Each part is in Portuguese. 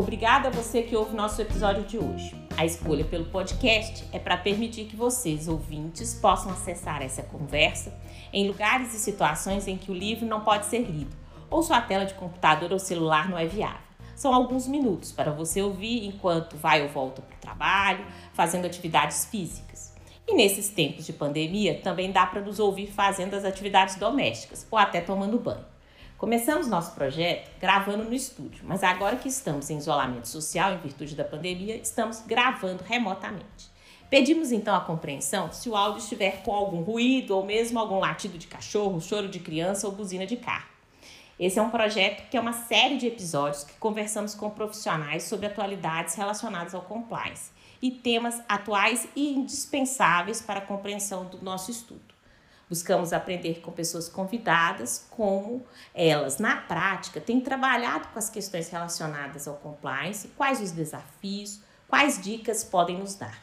Obrigada a você que ouve nosso episódio de hoje. A escolha pelo podcast é para permitir que vocês, ouvintes, possam acessar essa conversa em lugares e situações em que o livro não pode ser lido, ou sua tela de computador ou celular não é viável. São alguns minutos para você ouvir enquanto vai ou volta para o trabalho, fazendo atividades físicas. E nesses tempos de pandemia, também dá para nos ouvir fazendo as atividades domésticas ou até tomando banho. Começamos nosso projeto gravando no estúdio, mas agora que estamos em isolamento social em virtude da pandemia, estamos gravando remotamente. Pedimos então a compreensão se o áudio estiver com algum ruído ou mesmo algum latido de cachorro, choro de criança ou buzina de carro. Esse é um projeto que é uma série de episódios que conversamos com profissionais sobre atualidades relacionadas ao compliance e temas atuais e indispensáveis para a compreensão do nosso estudo. Buscamos aprender com pessoas convidadas como elas, na prática, têm trabalhado com as questões relacionadas ao compliance, quais os desafios, quais dicas podem nos dar.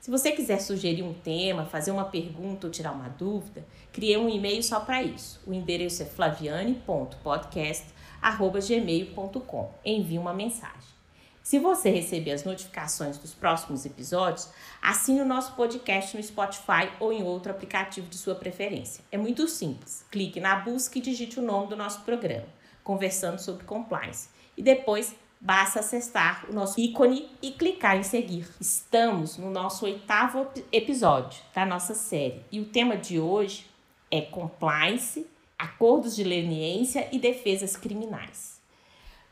Se você quiser sugerir um tema, fazer uma pergunta ou tirar uma dúvida, criei um e-mail só para isso. O endereço é flaviane.podcast.gmail.com. Envie uma mensagem. Se você receber as notificações dos próximos episódios, assine o nosso podcast no Spotify ou em outro aplicativo de sua preferência. É muito simples. Clique na busca e digite o nome do nosso programa, Conversando sobre Compliance. E depois basta acessar o nosso ícone e clicar em seguir. Estamos no nosso oitavo episódio da nossa série e o tema de hoje é compliance, acordos de leniência e defesas criminais.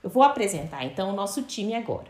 Eu vou apresentar então o nosso time agora.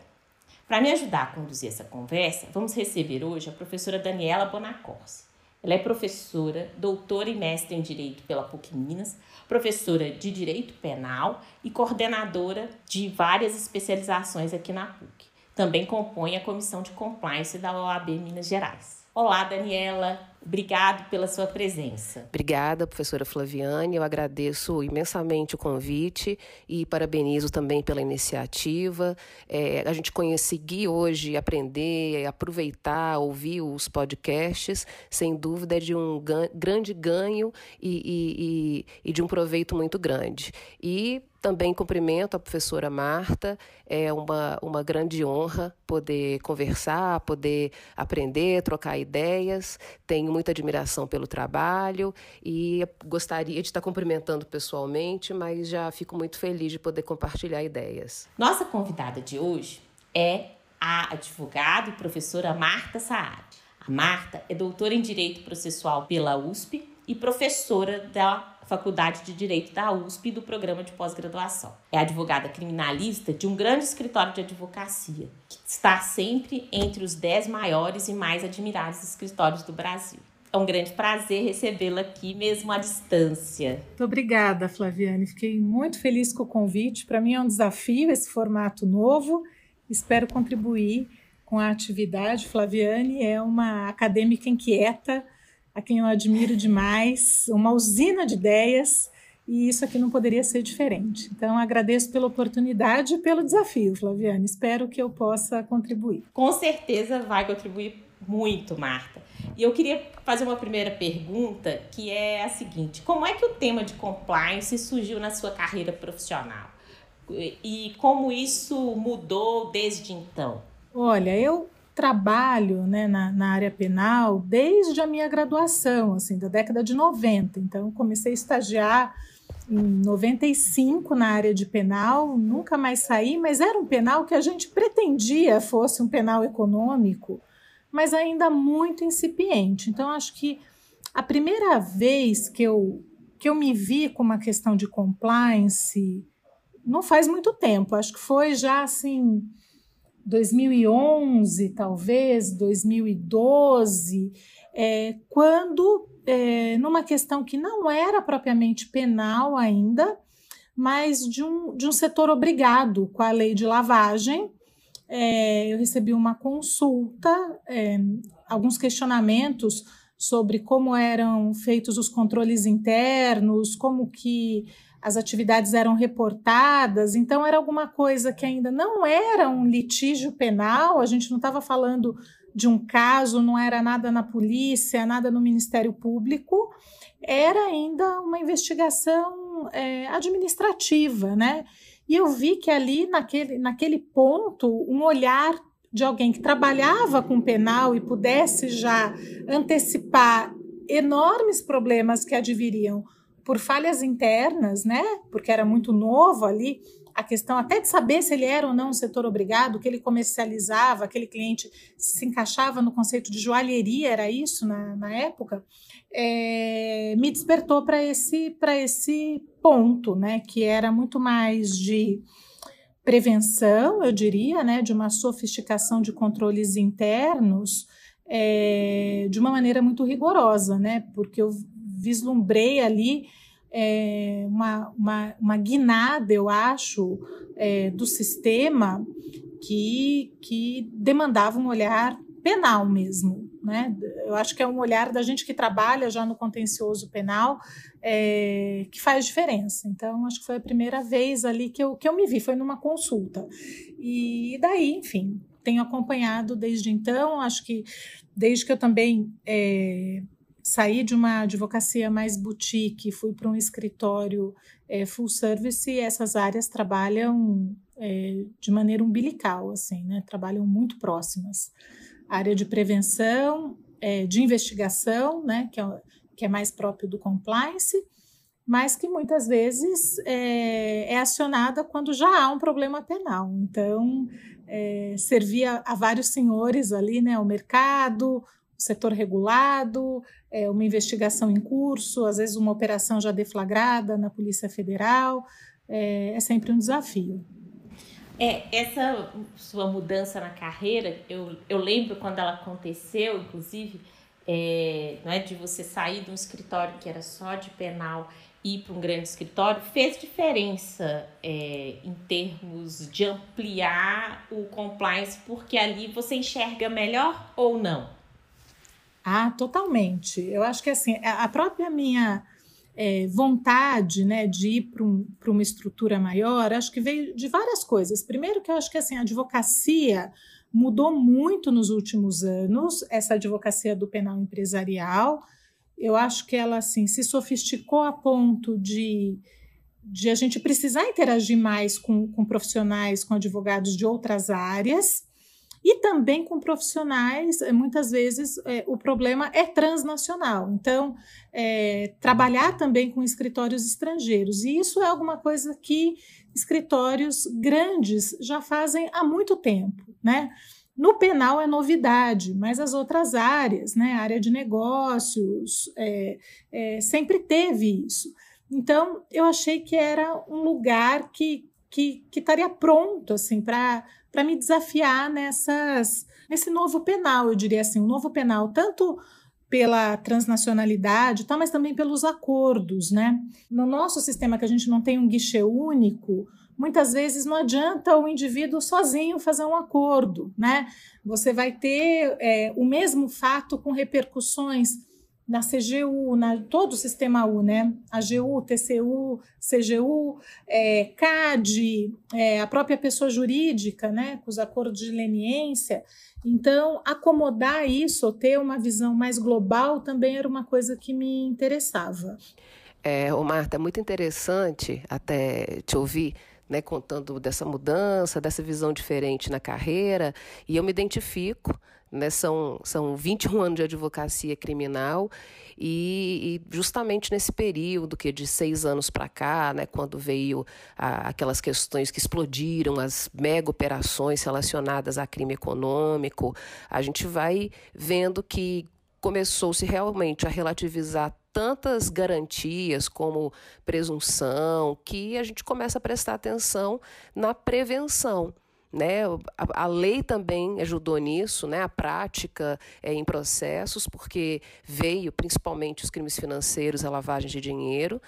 Para me ajudar a conduzir essa conversa, vamos receber hoje a professora Daniela Bonacorsi. Ela é professora, doutora e mestre em Direito pela PUC Minas, professora de Direito Penal e coordenadora de várias especializações aqui na PUC. Também compõe a Comissão de Compliance da OAB Minas Gerais. Olá, Daniela. Obrigado pela sua presença. Obrigada, professora Flaviane. Eu agradeço imensamente o convite e parabenizo também pela iniciativa. É, a gente conseguir hoje aprender, aproveitar, ouvir os podcasts, sem dúvida é de um grande ganho e, e, e, e de um proveito muito grande. E também cumprimento a professora Marta, é uma, uma grande honra poder conversar, poder aprender, trocar ideias. Tenho muita admiração pelo trabalho e gostaria de estar cumprimentando pessoalmente, mas já fico muito feliz de poder compartilhar ideias. Nossa convidada de hoje é a advogada e professora Marta Saad. A Marta é doutora em Direito Processual pela USP e professora da Faculdade de Direito da USP do programa de pós-graduação. É advogada criminalista de um grande escritório de advocacia, que está sempre entre os dez maiores e mais admirados escritórios do Brasil. É um grande prazer recebê-la aqui, mesmo à distância. Muito obrigada, Flaviane. Fiquei muito feliz com o convite. Para mim é um desafio esse formato novo. Espero contribuir com a atividade. Flaviane é uma acadêmica inquieta, a quem eu admiro demais, uma usina de ideias, e isso aqui não poderia ser diferente. Então, agradeço pela oportunidade e pelo desafio, Flaviane. Espero que eu possa contribuir. Com certeza vai contribuir muito, Marta. E eu queria fazer uma primeira pergunta, que é a seguinte: como é que o tema de compliance surgiu na sua carreira profissional? E como isso mudou desde então? Olha, eu trabalho né, na, na, área penal desde a minha graduação, assim, da década de 90. Então, comecei a estagiar em 95 na área de penal, nunca mais saí, mas era um penal que a gente pretendia fosse um penal econômico, mas ainda muito incipiente. Então, acho que a primeira vez que eu, que eu me vi com uma questão de compliance não faz muito tempo, acho que foi já assim 2011, talvez, 2012, é, quando, é, numa questão que não era propriamente penal ainda, mas de um, de um setor obrigado com a lei de lavagem, é, eu recebi uma consulta, é, alguns questionamentos sobre como eram feitos os controles internos, como que as atividades eram reportadas, então era alguma coisa que ainda não era um litígio penal, a gente não estava falando de um caso, não era nada na polícia, nada no Ministério Público, era ainda uma investigação é, administrativa, né? E eu vi que ali, naquele, naquele ponto, um olhar de alguém que trabalhava com penal e pudesse já antecipar enormes problemas que adviriam por falhas internas, né? Porque era muito novo ali, a questão até de saber se ele era ou não um setor obrigado, que ele comercializava, aquele cliente se encaixava no conceito de joalheria, era isso na, na época, é, me despertou para esse, esse ponto, né? Que era muito mais de prevenção, eu diria, né, de uma sofisticação de controles internos é, de uma maneira muito rigorosa, né, porque eu vislumbrei ali é, uma, uma, uma guinada, eu acho, é, do sistema que, que demandava um olhar penal mesmo, né? Eu acho que é um olhar da gente que trabalha já no contencioso penal é, que faz diferença. Então, acho que foi a primeira vez ali que eu, que eu me vi, foi numa consulta. E daí, enfim, tenho acompanhado desde então, acho que desde que eu também é, saí de uma advocacia mais boutique, fui para um escritório é, full service, essas áreas trabalham é, de maneira umbilical, assim, né? Trabalham muito próximas área de prevenção, é, de investigação, né, que é, que é mais próprio do compliance, mas que muitas vezes é, é acionada quando já há um problema penal. Então, é, servia a vários senhores ali, né, o mercado, setor regulado, é, uma investigação em curso, às vezes uma operação já deflagrada na Polícia Federal, é, é sempre um desafio. É, essa sua mudança na carreira, eu, eu lembro quando ela aconteceu, inclusive, é, não é, de você sair de um escritório que era só de penal e ir para um grande escritório, fez diferença é, em termos de ampliar o compliance, porque ali você enxerga melhor ou não? Ah, totalmente. Eu acho que assim, a própria minha é, vontade né, de ir para um, uma estrutura maior, acho que veio de várias coisas. Primeiro que eu acho que assim, a advocacia mudou muito nos últimos anos, essa advocacia do penal empresarial. Eu acho que ela assim, se sofisticou a ponto de, de a gente precisar interagir mais com, com profissionais, com advogados de outras áreas e também com profissionais, eh, muitas vezes é, o problema é transnacional. Então, é, trabalhar também com escritórios estrangeiros. E isso é alguma coisa que escritórios grandes já fazem há muito tempo, né? No penal é novidade, mas as outras áreas, né, área de negócios, é, é, sempre teve isso. Então, eu achei que era um lugar que, que, que estaria pronto assim, para para me desafiar nessas nesse novo penal, eu diria assim, um novo penal tanto pela transnacionalidade, tá, mas também pelos acordos, né? No nosso sistema que a gente não tem um guichê único, muitas vezes não adianta o indivíduo sozinho fazer um acordo, né? Você vai ter é, o mesmo fato com repercussões na CGU, na todo o sistema U, né? AGU, TCU, CGU, é, CAD, é, a própria pessoa jurídica, né? Com os acordos de leniência. Então, acomodar isso, ter uma visão mais global, também era uma coisa que me interessava. É, ô Marta, é muito interessante até te ouvir, né, contando dessa mudança, dessa visão diferente na carreira, e eu me identifico né? São, são 21 anos de advocacia criminal e, e justamente nesse período que de seis anos para cá, né, quando veio a, aquelas questões que explodiram, as mega operações relacionadas a crime econômico, a gente vai vendo que começou-se realmente a relativizar tantas garantias como presunção que a gente começa a prestar atenção na prevenção. Né? A, a, lei também ajudou nisso, né? a prática é, em processos, porque veio principalmente os crimes financeiros, a lavagem de dinheiro,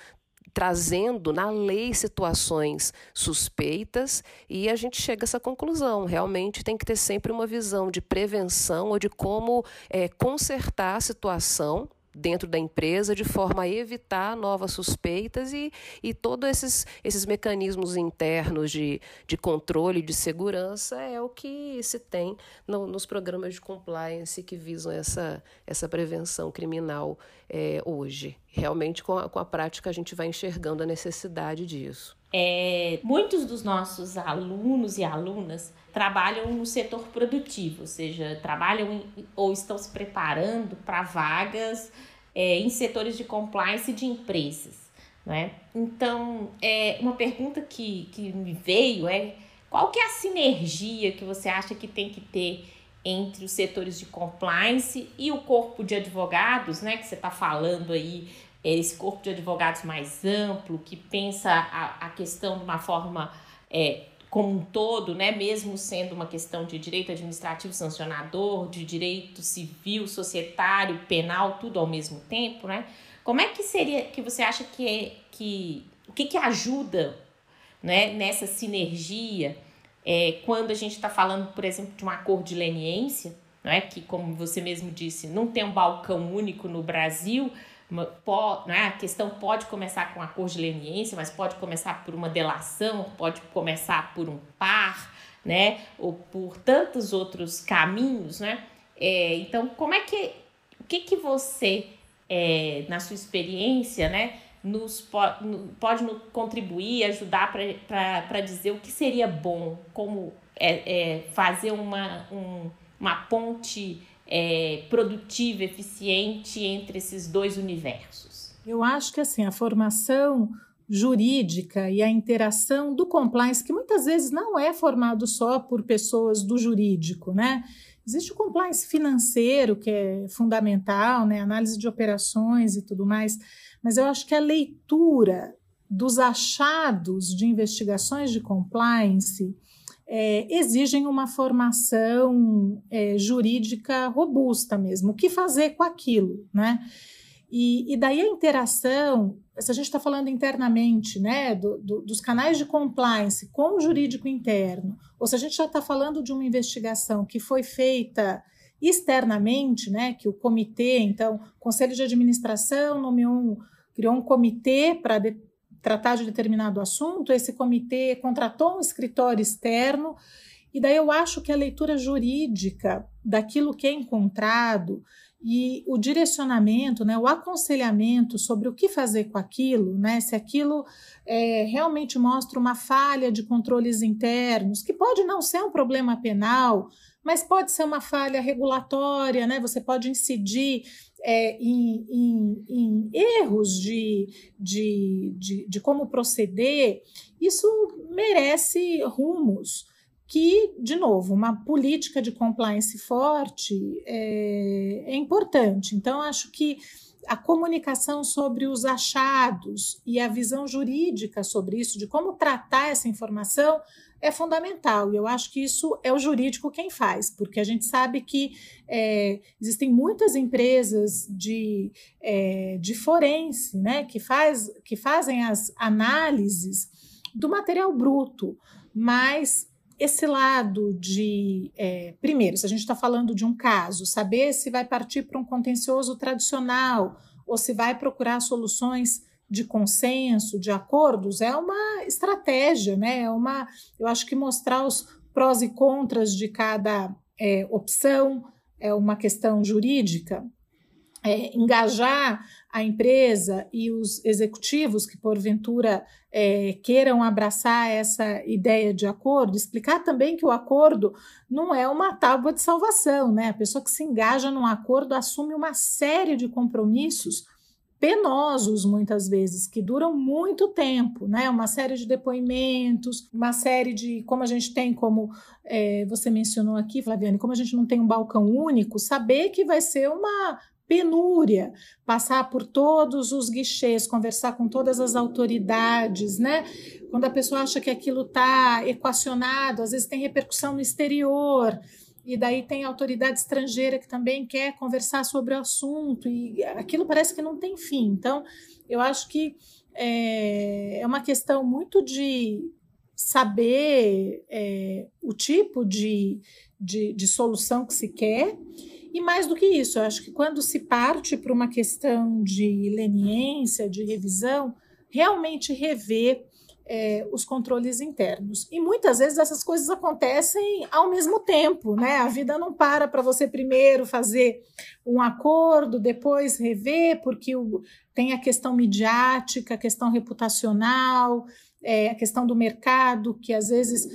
trazendo na lei situações suspeitas e a gente chega a essa conclusão. Realmente tem que ter sempre uma visão de prevenção ou de como é, consertar a situação dentro da empresa de forma a evitar novas suspeitas e, e todos esses, esses mecanismos internos de, de controle de segurança é o que se tem no, nos programas de compliance que visam essa, essa prevenção criminal é, hoje. Realmente, com a, com a prática, a gente vai enxergando a necessidade disso. É, muitos dos nossos alunos e alunas trabalham no setor produtivo, ou seja, trabalham em, ou estão se preparando para vagas é, em setores de compliance de empresas. Né? Então, é, uma pergunta que, que me veio é qual que é a sinergia que você acha que tem que ter entre os setores de compliance e o corpo de advogados, né? Que você está falando aí, esse corpo de advogados mais amplo, que pensa a, a questão de uma forma é, como um todo, né? Mesmo sendo uma questão de direito administrativo sancionador, de direito civil, societário, penal, tudo ao mesmo tempo, né? Como é que seria que você acha que é que o que, que ajuda né, nessa sinergia é, quando a gente está falando, por exemplo, de um acordo de leniência, não é? que, como você mesmo disse, não tem um balcão único no Brasil, uma, pode, né? a questão pode começar com acordo de leniência, mas pode começar por uma delação, pode começar por um par, né? ou por tantos outros caminhos. Né? É, então, como é que, o que, que você, é, na sua experiência, né? nos pode, pode nos contribuir, ajudar para dizer o que seria bom, como é, é fazer uma, um, uma ponte é, produtiva, eficiente entre esses dois universos? Eu acho que assim a formação jurídica e a interação do compliance, que muitas vezes não é formado só por pessoas do jurídico, né? Existe o compliance financeiro, que é fundamental, né? Análise de operações e tudo mais mas eu acho que a leitura dos achados de investigações de compliance é, exigem uma formação é, jurídica robusta mesmo. O que fazer com aquilo, né? E, e daí a interação, se a gente está falando internamente, né, do, do, dos canais de compliance com o jurídico interno, ou se a gente já está falando de uma investigação que foi feita externamente, né, que o comitê, então, o conselho de administração nomeou um criou um comitê para tratar de determinado assunto, esse comitê contratou um escritório externo, e daí eu acho que a leitura jurídica daquilo que é encontrado e o direcionamento, né, o aconselhamento sobre o que fazer com aquilo, né, se aquilo é, realmente mostra uma falha de controles internos, que pode não ser um problema penal, mas pode ser uma falha regulatória, né? Você pode incidir é, em, em, em, erros de, de, de, de como proceder. Isso merece rumos que, de novo, uma política de compliance forte é, é importante. Então, acho que a comunicação sobre os achados e a visão jurídica sobre isso, de como tratar essa informação, é fundamental. E eu acho que isso é o jurídico quem faz, porque a gente sabe que é, existem muitas empresas de, é, de forense né, que, faz, que fazem as análises do material bruto, mas esse lado de, é, primeiro, se a gente está falando de um caso, saber se vai partir para um contencioso tradicional ou se vai procurar soluções de consenso, de acordos, é uma estratégia, né? É uma, eu acho que mostrar os prós e contras de cada é, opção é uma questão jurídica. É, engajar a empresa e os executivos que porventura é, queiram abraçar essa ideia de acordo, explicar também que o acordo não é uma tábua de salvação, né? A pessoa que se engaja num acordo assume uma série de compromissos penosos muitas vezes, que duram muito tempo, né? Uma série de depoimentos, uma série de, como a gente tem, como é, você mencionou aqui, Flaviane, como a gente não tem um balcão único, saber que vai ser uma penúria, passar por todos os guichês, conversar com todas as autoridades, né? Quando a pessoa acha que aquilo está equacionado, às vezes tem repercussão no exterior e daí tem autoridade estrangeira que também quer conversar sobre o assunto, e aquilo parece que não tem fim. Então, eu acho que é, é uma questão muito de saber é, o tipo de, de, de solução que se quer, e mais do que isso, eu acho que quando se parte para uma questão de leniência, de revisão, realmente rever é, os controles internos. E muitas vezes essas coisas acontecem ao mesmo tempo, né? A vida não para para você primeiro fazer um acordo, depois rever, porque o, tem a questão midiática, a questão reputacional, é, a questão do mercado, que às vezes,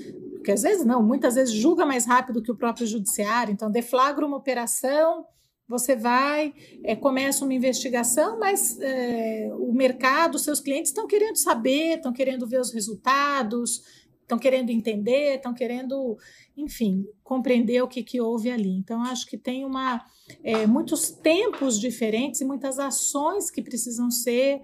que às vezes não, muitas vezes julga mais rápido que o próprio judiciário. Então, deflagra uma operação, você vai, é, começa uma investigação, mas é, o mercado, seus clientes estão querendo saber, estão querendo ver os resultados, estão querendo entender, estão querendo, enfim, compreender o que, que houve ali. Então, acho que tem uma, é, muitos tempos diferentes e muitas ações que precisam ser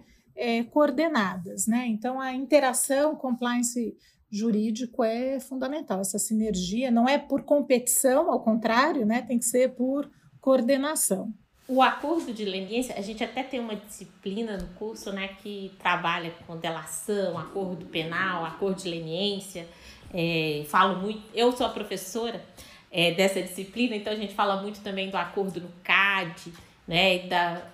coordenadas. Né? Então, a interação compliance jurídico é fundamental, essa sinergia não é por competição, ao contrário, né? tem que ser por coordenação. O acordo de leniência, a gente até tem uma disciplina no curso né, que trabalha com delação, acordo penal, acordo de leniência. É, falo muito, eu sou a professora é, dessa disciplina, então a gente fala muito também do acordo no CAD, né, da,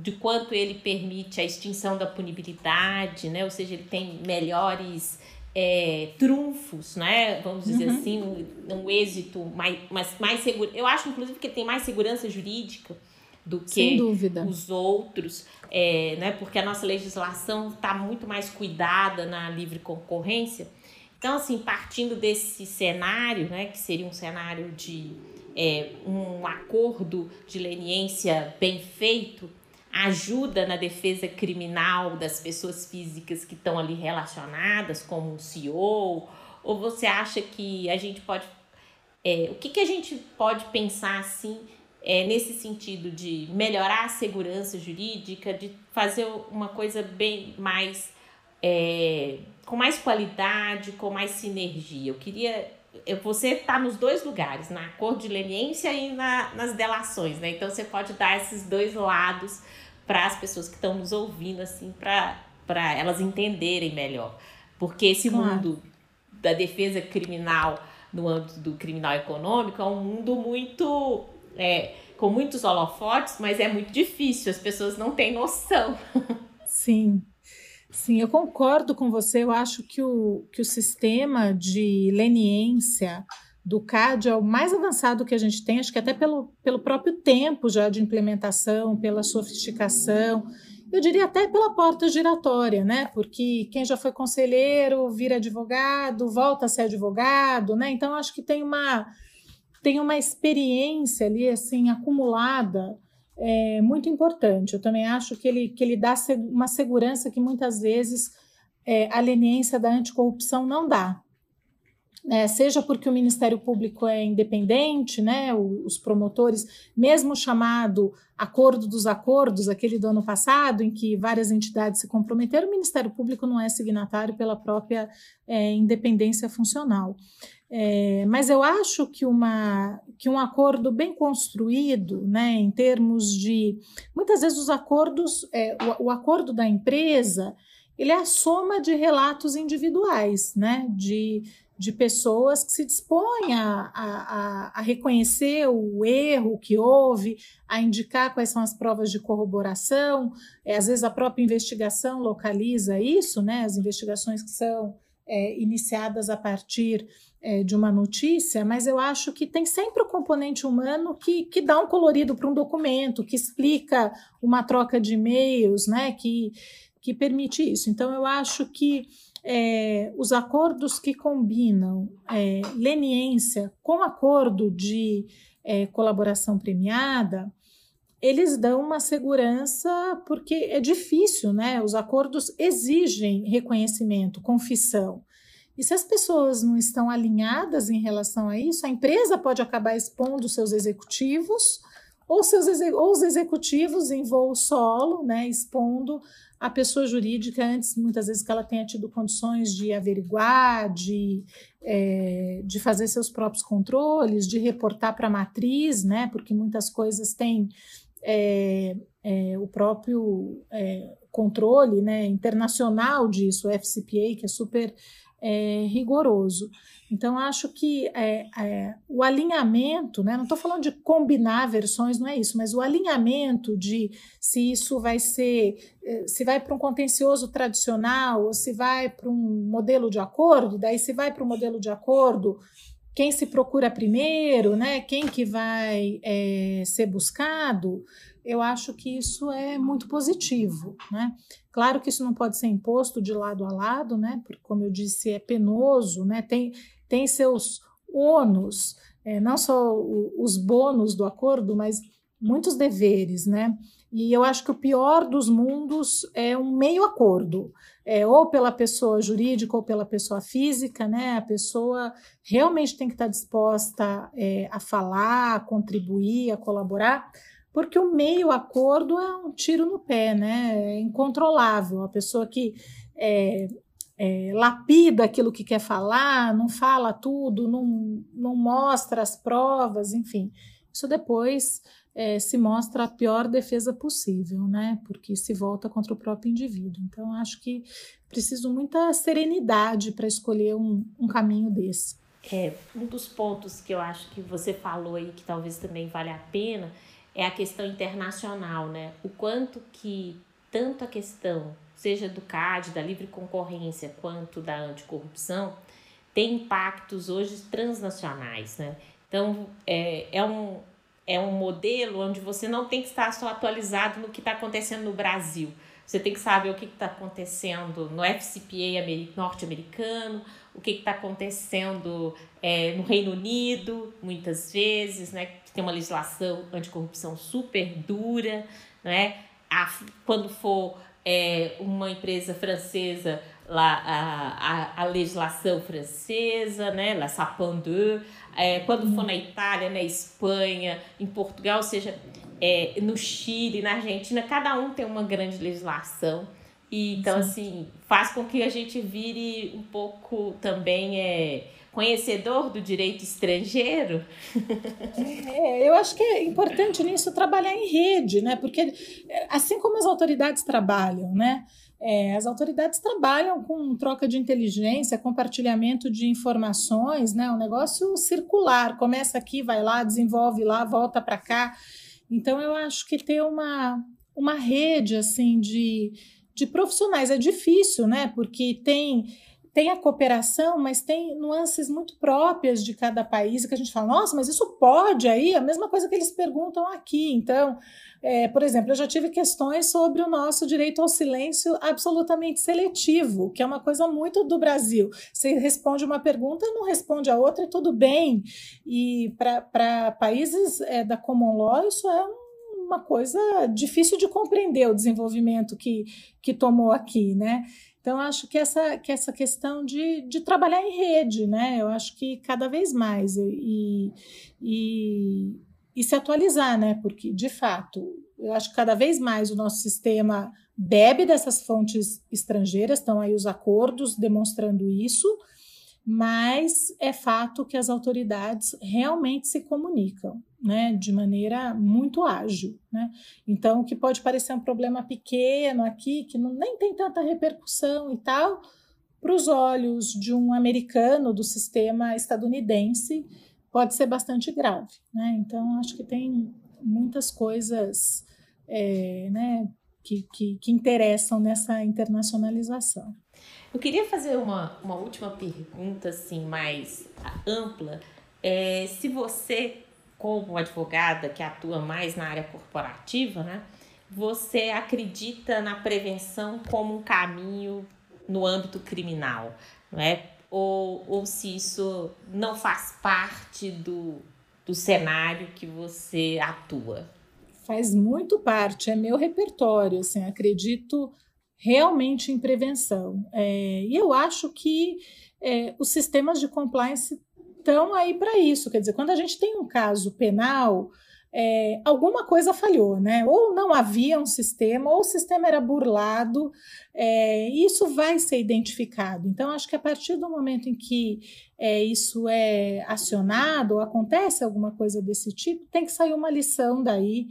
de quanto ele permite a extinção da punibilidade, né, ou seja, ele tem melhores é, trunfos, né? Vamos dizer uhum. assim, um, um, êxito mais, mais, mais seguro. Eu acho, inclusive, que tem mais segurança jurídica do que os outros, é, né? Porque a nossa legislação está muito mais cuidada na livre concorrência. Então, assim, partindo desse cenário, né, que seria um cenário de é, um acordo de leniência bem feito, ajuda na defesa criminal das pessoas físicas que estão ali relacionadas, como um CEO? Ou você acha que a gente pode. É, o que, que a gente pode pensar assim é, nesse sentido de melhorar a segurança jurídica, de fazer uma coisa bem mais. É, com mais qualidade, com mais sinergia? Eu queria você está nos dois lugares, na cor de leniência e na, nas delações, né? Então você pode dar esses dois lados para as pessoas que estão nos ouvindo, assim, para elas entenderem melhor. Porque esse claro. mundo da defesa criminal no âmbito do criminal econômico é um mundo muito. É, com muitos holofotes, mas é muito difícil, as pessoas não têm noção. Sim. Sim, eu concordo com você. Eu acho que o, que o sistema de leniência do CAD é o mais avançado que a gente tem, acho que até pelo, pelo próprio tempo já de implementação, pela sofisticação, eu diria até pela porta giratória, né? Porque quem já foi conselheiro vira advogado, volta a ser advogado, né? Então acho que tem uma tem uma experiência ali assim acumulada é, muito importante. Eu também acho que ele que ele dá uma segurança que muitas vezes é, a leniência da anticorrupção não dá é, seja porque o Ministério Público é independente, né, os promotores, mesmo chamado Acordo dos Acordos, aquele do ano passado, em que várias entidades se comprometeram, o Ministério Público não é signatário pela própria é, independência funcional. É, mas eu acho que, uma, que um acordo bem construído, né, em termos de. Muitas vezes os acordos, é, o, o acordo da empresa, ele é a soma de relatos individuais, né, de de pessoas que se dispõem a, a, a, reconhecer o erro que houve, a indicar quais são as provas de corroboração. É, às vezes a própria investigação localiza isso, né? As investigações que são é, iniciadas a partir é, de uma notícia, mas eu acho que tem sempre o componente humano que, que dá um colorido para um documento, que explica uma troca de e-mails, né? Que, que permite isso. Então eu acho que é, os acordos que combinam é, leniência com acordo de é, colaboração premiada, eles dão uma segurança porque é difícil, né? Os acordos exigem reconhecimento, confissão. E se as pessoas não estão alinhadas em relação a isso, a empresa pode acabar expondo seus executivos ou, seus, ou os executivos em voo solo, né, expondo a pessoa jurídica antes, muitas vezes, que ela tenha tido condições de averiguar, de, é, de fazer seus próprios controles, de reportar para a matriz, né? Porque muitas coisas têm é, é, o próprio é, controle né, internacional disso, o FCPA, que é super é, rigoroso. Então, acho que é, é, o alinhamento, né, não estou falando de combinar versões, não é isso, mas o alinhamento de se isso vai ser, é, se vai para um contencioso tradicional ou se vai para um modelo de acordo, daí se vai para o modelo de acordo, quem se procura primeiro, né? Quem que vai é, ser buscado? Eu acho que isso é muito positivo, né? Claro que isso não pode ser imposto de lado a lado, né? Porque, como eu disse, é penoso, né? Tem, tem seus ônus, é, não só os bônus do acordo, mas muitos deveres, né? E eu acho que o pior dos mundos é um meio acordo, é, ou pela pessoa jurídica ou pela pessoa física, né? A pessoa realmente tem que estar disposta é, a falar, a contribuir, a colaborar, porque o meio acordo é um tiro no pé, né? É incontrolável. A pessoa que é, é, lapida aquilo que quer falar, não fala tudo, não, não mostra as provas, enfim. Isso depois é, se mostra a pior defesa possível, né? Porque se volta contra o próprio indivíduo. Então, acho que preciso muita serenidade para escolher um, um caminho desse. É, um dos pontos que eu acho que você falou aí que talvez também vale a pena é a questão internacional, né? O quanto que tanto a questão, seja do CAD, da livre concorrência, quanto da anticorrupção, tem impactos hoje transnacionais, né? Então, é, é, um, é um modelo onde você não tem que estar só atualizado no que está acontecendo no Brasil. Você tem que saber o que está acontecendo no FCPA norte-americano, o que está acontecendo é, no Reino Unido, muitas vezes, né? Que tem uma legislação anticorrupção super dura, né? A, quando for é, uma empresa francesa, lá, a, a, a legislação francesa, né? La Sapin 2, é, quando for na Itália, na Espanha, em Portugal, ou seja, é, no Chile, na Argentina, cada um tem uma grande legislação. E, então, Sim. assim, faz com que a gente vire um pouco também é, conhecedor do direito estrangeiro. É, eu acho que é importante nisso trabalhar em rede, né? Porque assim como as autoridades trabalham, né? É, as autoridades trabalham com troca de inteligência, compartilhamento de informações, né? Um negócio circular, começa aqui, vai lá, desenvolve lá, volta para cá. Então eu acho que ter uma, uma rede assim de, de profissionais é difícil, né? Porque tem tem a cooperação, mas tem nuances muito próprias de cada país que a gente fala, nossa, mas isso pode aí? A mesma coisa que eles perguntam aqui. Então, é, por exemplo, eu já tive questões sobre o nosso direito ao silêncio absolutamente seletivo, que é uma coisa muito do Brasil. Você responde uma pergunta, não responde a outra, e tudo bem. E para países é, da common law, isso é uma coisa difícil de compreender o desenvolvimento que, que tomou aqui, né? Então, acho que essa, que essa questão de, de trabalhar em rede, né? Eu acho que cada vez mais e, e, e se atualizar, né? Porque, de fato, eu acho que cada vez mais o nosso sistema bebe dessas fontes estrangeiras, estão aí os acordos demonstrando isso, mas é fato que as autoridades realmente se comunicam né, de maneira muito ágil. Né? Então, o que pode parecer um problema pequeno aqui, que não, nem tem tanta repercussão e tal, para os olhos de um americano do sistema estadunidense, pode ser bastante grave. Né? Então, acho que tem muitas coisas é, né, que, que, que interessam nessa internacionalização. Eu queria fazer uma, uma última pergunta assim mais ampla. É, se você como advogada que atua mais na área corporativa, né? Você acredita na prevenção como um caminho no âmbito criminal, não é? Ou, ou se isso não faz parte do, do cenário que você atua? Faz muito parte, é meu repertório, assim, acredito realmente em prevenção. É, e eu acho que é, os sistemas de compliance estão aí para isso. Quer dizer, quando a gente tem um caso penal, é, alguma coisa falhou, né? Ou não havia um sistema, ou o sistema era burlado, é, isso vai ser identificado. Então, acho que a partir do momento em que é, isso é acionado, ou acontece alguma coisa desse tipo, tem que sair uma lição daí,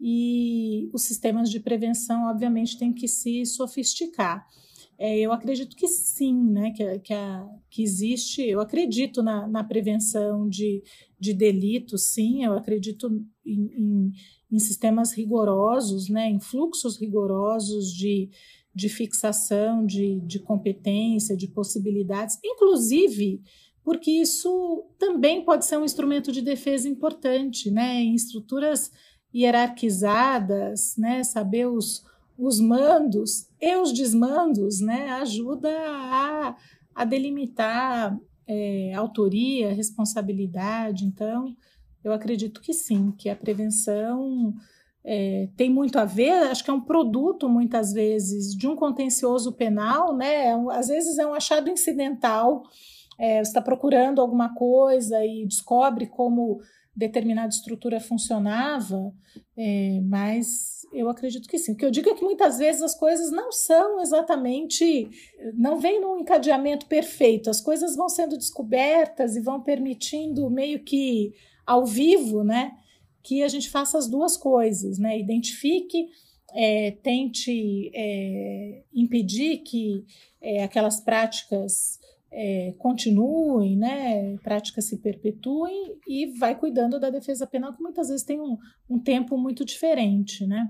e os sistemas de prevenção, obviamente, têm que se sofisticar. É, eu acredito que sim, né, que, que, a, que existe, eu acredito na, na prevenção de, de delitos, sim, eu acredito em, em, em sistemas rigorosos, né, em fluxos rigorosos de, de fixação de, de competência, de possibilidades, inclusive porque isso também pode ser um instrumento de defesa importante, né? Em estruturas hierarquizadas, né? Saber os, os mandos e os desmandos, né? Ajuda a, a delimitar é, autoria, responsabilidade. Então, eu acredito que sim, que a prevenção é, tem muito a ver, acho que é um produto, muitas vezes, de um contencioso penal, né? É às vezes é um achado incidental, é, você está procurando alguma coisa e descobre como determinada estrutura funcionava, é, mas eu acredito que sim. O que eu digo é que muitas vezes as coisas não são exatamente, não vem num encadeamento perfeito, as coisas vão sendo descobertas e vão permitindo meio que ao vivo, né? que a gente faça as duas coisas, né? Identifique, é, tente é, impedir que é, aquelas práticas é, continuem, né? Práticas se perpetuem e vai cuidando da defesa penal, que muitas vezes tem um, um tempo muito diferente, né?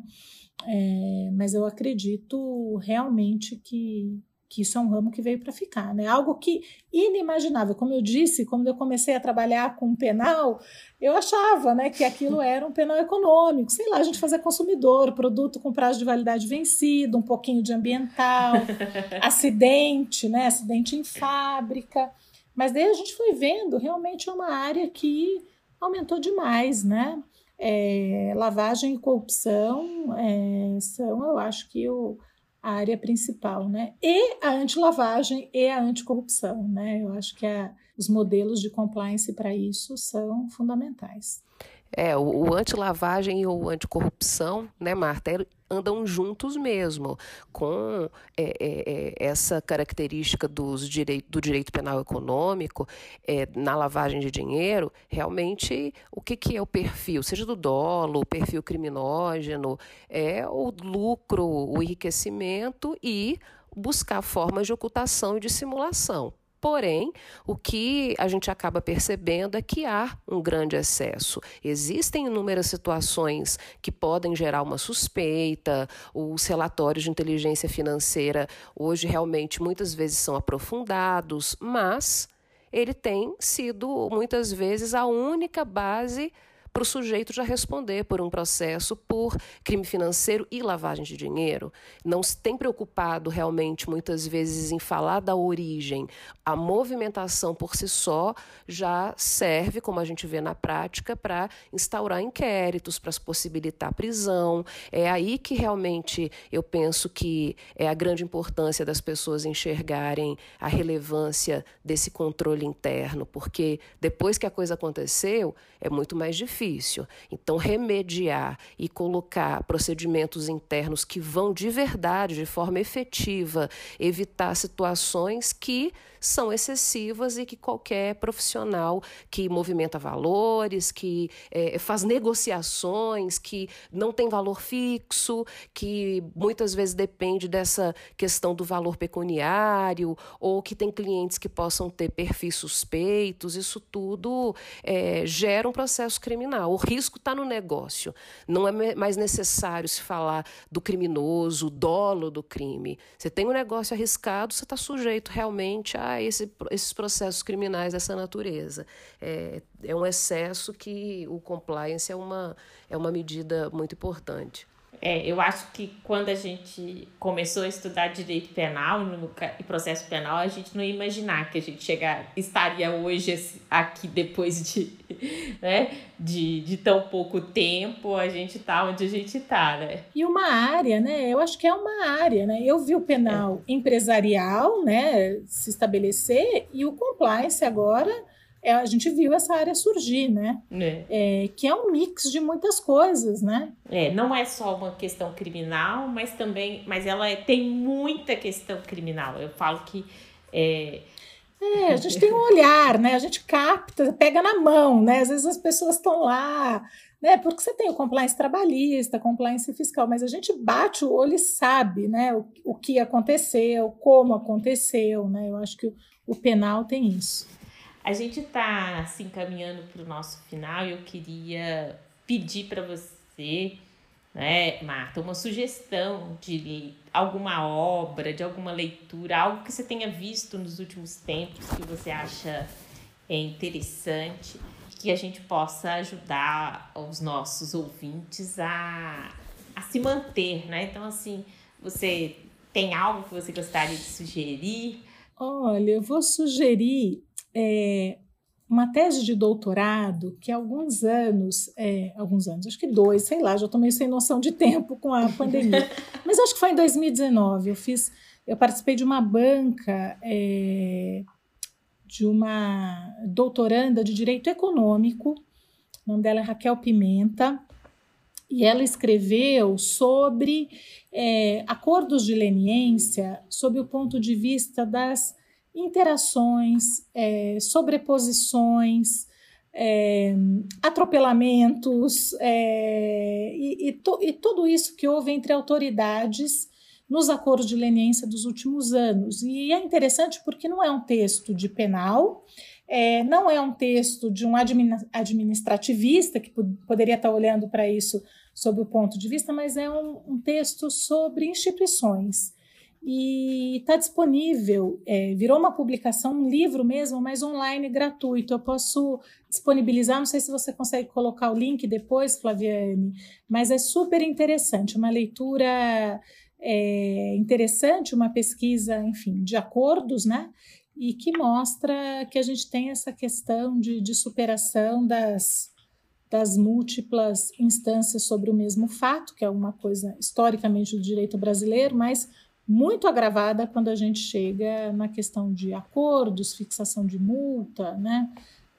É, mas eu acredito realmente que, que isso é um ramo que veio para ficar, né? Algo que inimaginável, como eu disse, quando eu comecei a trabalhar com penal, eu achava, né, que aquilo era um penal econômico, sei lá, a gente fazer consumidor, produto com prazo de validade vencido, um pouquinho de ambiental, acidente, né, acidente em fábrica. Mas daí a gente foi vendo, realmente é uma área que aumentou demais, né? É, lavagem e corrupção é, são, eu acho que o a área principal, né? E a antilavagem e a anticorrupção, né? Eu acho que a, os modelos de compliance para isso são fundamentais. É, o, o anti-lavagem e o anticorrupção, né, Marta, andam juntos mesmo, com é, é, é, essa característica dos direi do direito penal econômico é, na lavagem de dinheiro, realmente o que, que é o perfil, seja do dolo, o perfil criminógeno, é o lucro, o enriquecimento e buscar formas de ocultação e dissimulação. Porém, o que a gente acaba percebendo é que há um grande excesso. Existem inúmeras situações que podem gerar uma suspeita, os relatórios de inteligência financeira hoje realmente muitas vezes são aprofundados, mas ele tem sido muitas vezes a única base para o sujeito já responder por um processo por crime financeiro e lavagem de dinheiro. Não se tem preocupado realmente, muitas vezes, em falar da origem. A movimentação por si só já serve, como a gente vê na prática, para instaurar inquéritos, para possibilitar prisão. É aí que realmente eu penso que é a grande importância das pessoas enxergarem a relevância desse controle interno, porque depois que a coisa aconteceu, é muito mais difícil difícil. Então, remediar e colocar procedimentos internos que vão de verdade, de forma efetiva, evitar situações que são excessivas e que qualquer profissional que movimenta valores, que é, faz negociações, que não tem valor fixo, que muitas vezes depende dessa questão do valor pecuniário, ou que tem clientes que possam ter perfis suspeitos, isso tudo é, gera um processo criminal. O risco está no negócio. Não é mais necessário se falar do criminoso, o dolo do crime. Você tem um negócio arriscado, você está sujeito realmente a esse, esses processos criminais dessa natureza. É, é um excesso que o compliance é uma, é uma medida muito importante. É, eu acho que quando a gente começou a estudar direito penal e processo penal, a gente não ia imaginar que a gente chegar, estaria hoje aqui depois de, né, de, de tão pouco tempo, a gente tá onde a gente tá, né? E uma área, né? Eu acho que é uma área, né? Eu vi o penal é. empresarial, né, se estabelecer e o compliance agora é, a gente viu essa área surgir, né? É. É, que é um mix de muitas coisas, né? É, não é só uma questão criminal, mas também, mas ela é, tem muita questão criminal. Eu falo que é, é, a gente tem um olhar, né? A gente capta, pega na mão, né? Às vezes as pessoas estão lá, né? Porque você tem o compliance trabalhista, compliance fiscal, mas a gente bate o olho e sabe, né? O, o que aconteceu, como aconteceu, né? Eu acho que o, o penal tem isso. A gente está se encaminhando para o nosso final e eu queria pedir para você, né, Marta, uma sugestão de alguma obra, de alguma leitura, algo que você tenha visto nos últimos tempos que você acha é interessante que a gente possa ajudar os nossos ouvintes a, a se manter, né? Então, assim, você tem algo que você gostaria de sugerir? Olha, eu vou sugerir é, uma tese de doutorado que há alguns anos, é, alguns anos, acho que dois, sei lá, já estou meio sem noção de tempo com a pandemia, mas acho que foi em 2019. Eu fiz, eu participei de uma banca é, de uma doutoranda de direito econômico, o nome dela é Raquel Pimenta, e ela escreveu sobre é, acordos de leniência sob o ponto de vista das interações, é, sobreposições, é, atropelamentos é, e, e, to, e, tudo isso que houve entre autoridades nos acordos de leniência dos últimos anos. E é interessante porque não é um texto de penal, é, não é um texto de um administrativista que poderia estar olhando para isso sob o ponto de vista, mas é um, um texto sobre instituições. E está disponível, é, virou uma publicação, um livro mesmo, mas online gratuito. Eu posso disponibilizar, não sei se você consegue colocar o link depois, Flaviane, mas é super interessante, uma leitura é, interessante, uma pesquisa, enfim, de acordos, né? E que mostra que a gente tem essa questão de, de superação das, das múltiplas instâncias sobre o mesmo fato, que é uma coisa historicamente do direito brasileiro, mas muito agravada quando a gente chega na questão de acordos, fixação de multa, né?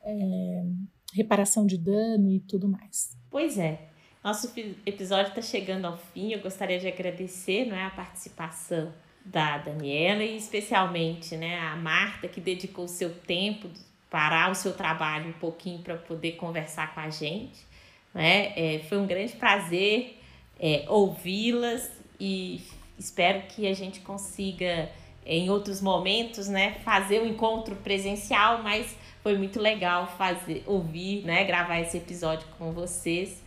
É, reparação de dano e tudo mais. Pois é. Nosso episódio está chegando ao fim. Eu gostaria de agradecer não é, a participação da Daniela e especialmente né, a Marta, que dedicou seu tempo, parar o seu trabalho um pouquinho para poder conversar com a gente. Né? É, foi um grande prazer é, ouvi-las e espero que a gente consiga, em outros momentos, né, fazer o um encontro presencial, mas foi muito legal fazer, ouvir, né, gravar esse episódio com vocês.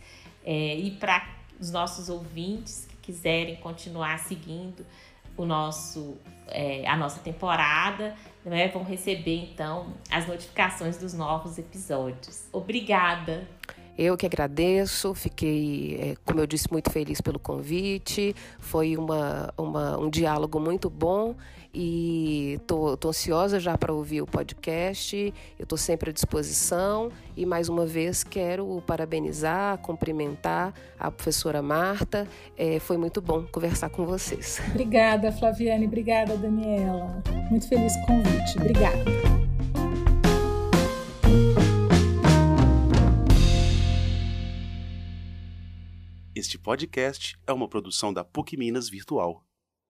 É, e para os nossos ouvintes que quiserem continuar seguindo o nosso, é, a nossa temporada, né, vão receber então as notificações dos novos episódios. Obrigada! Eu que agradeço, fiquei, é, como eu disse, muito feliz pelo convite. Foi uma, uma um diálogo muito bom e tô, tô ansiosa já para ouvir o podcast. Eu estou sempre à disposição e mais uma vez quero parabenizar, cumprimentar a professora Marta. É, foi muito bom conversar com vocês. Obrigada, Flaviane. Obrigada, Daniela. Muito feliz com o convite. Obrigada. Este podcast é uma produção da PUC Minas Virtual.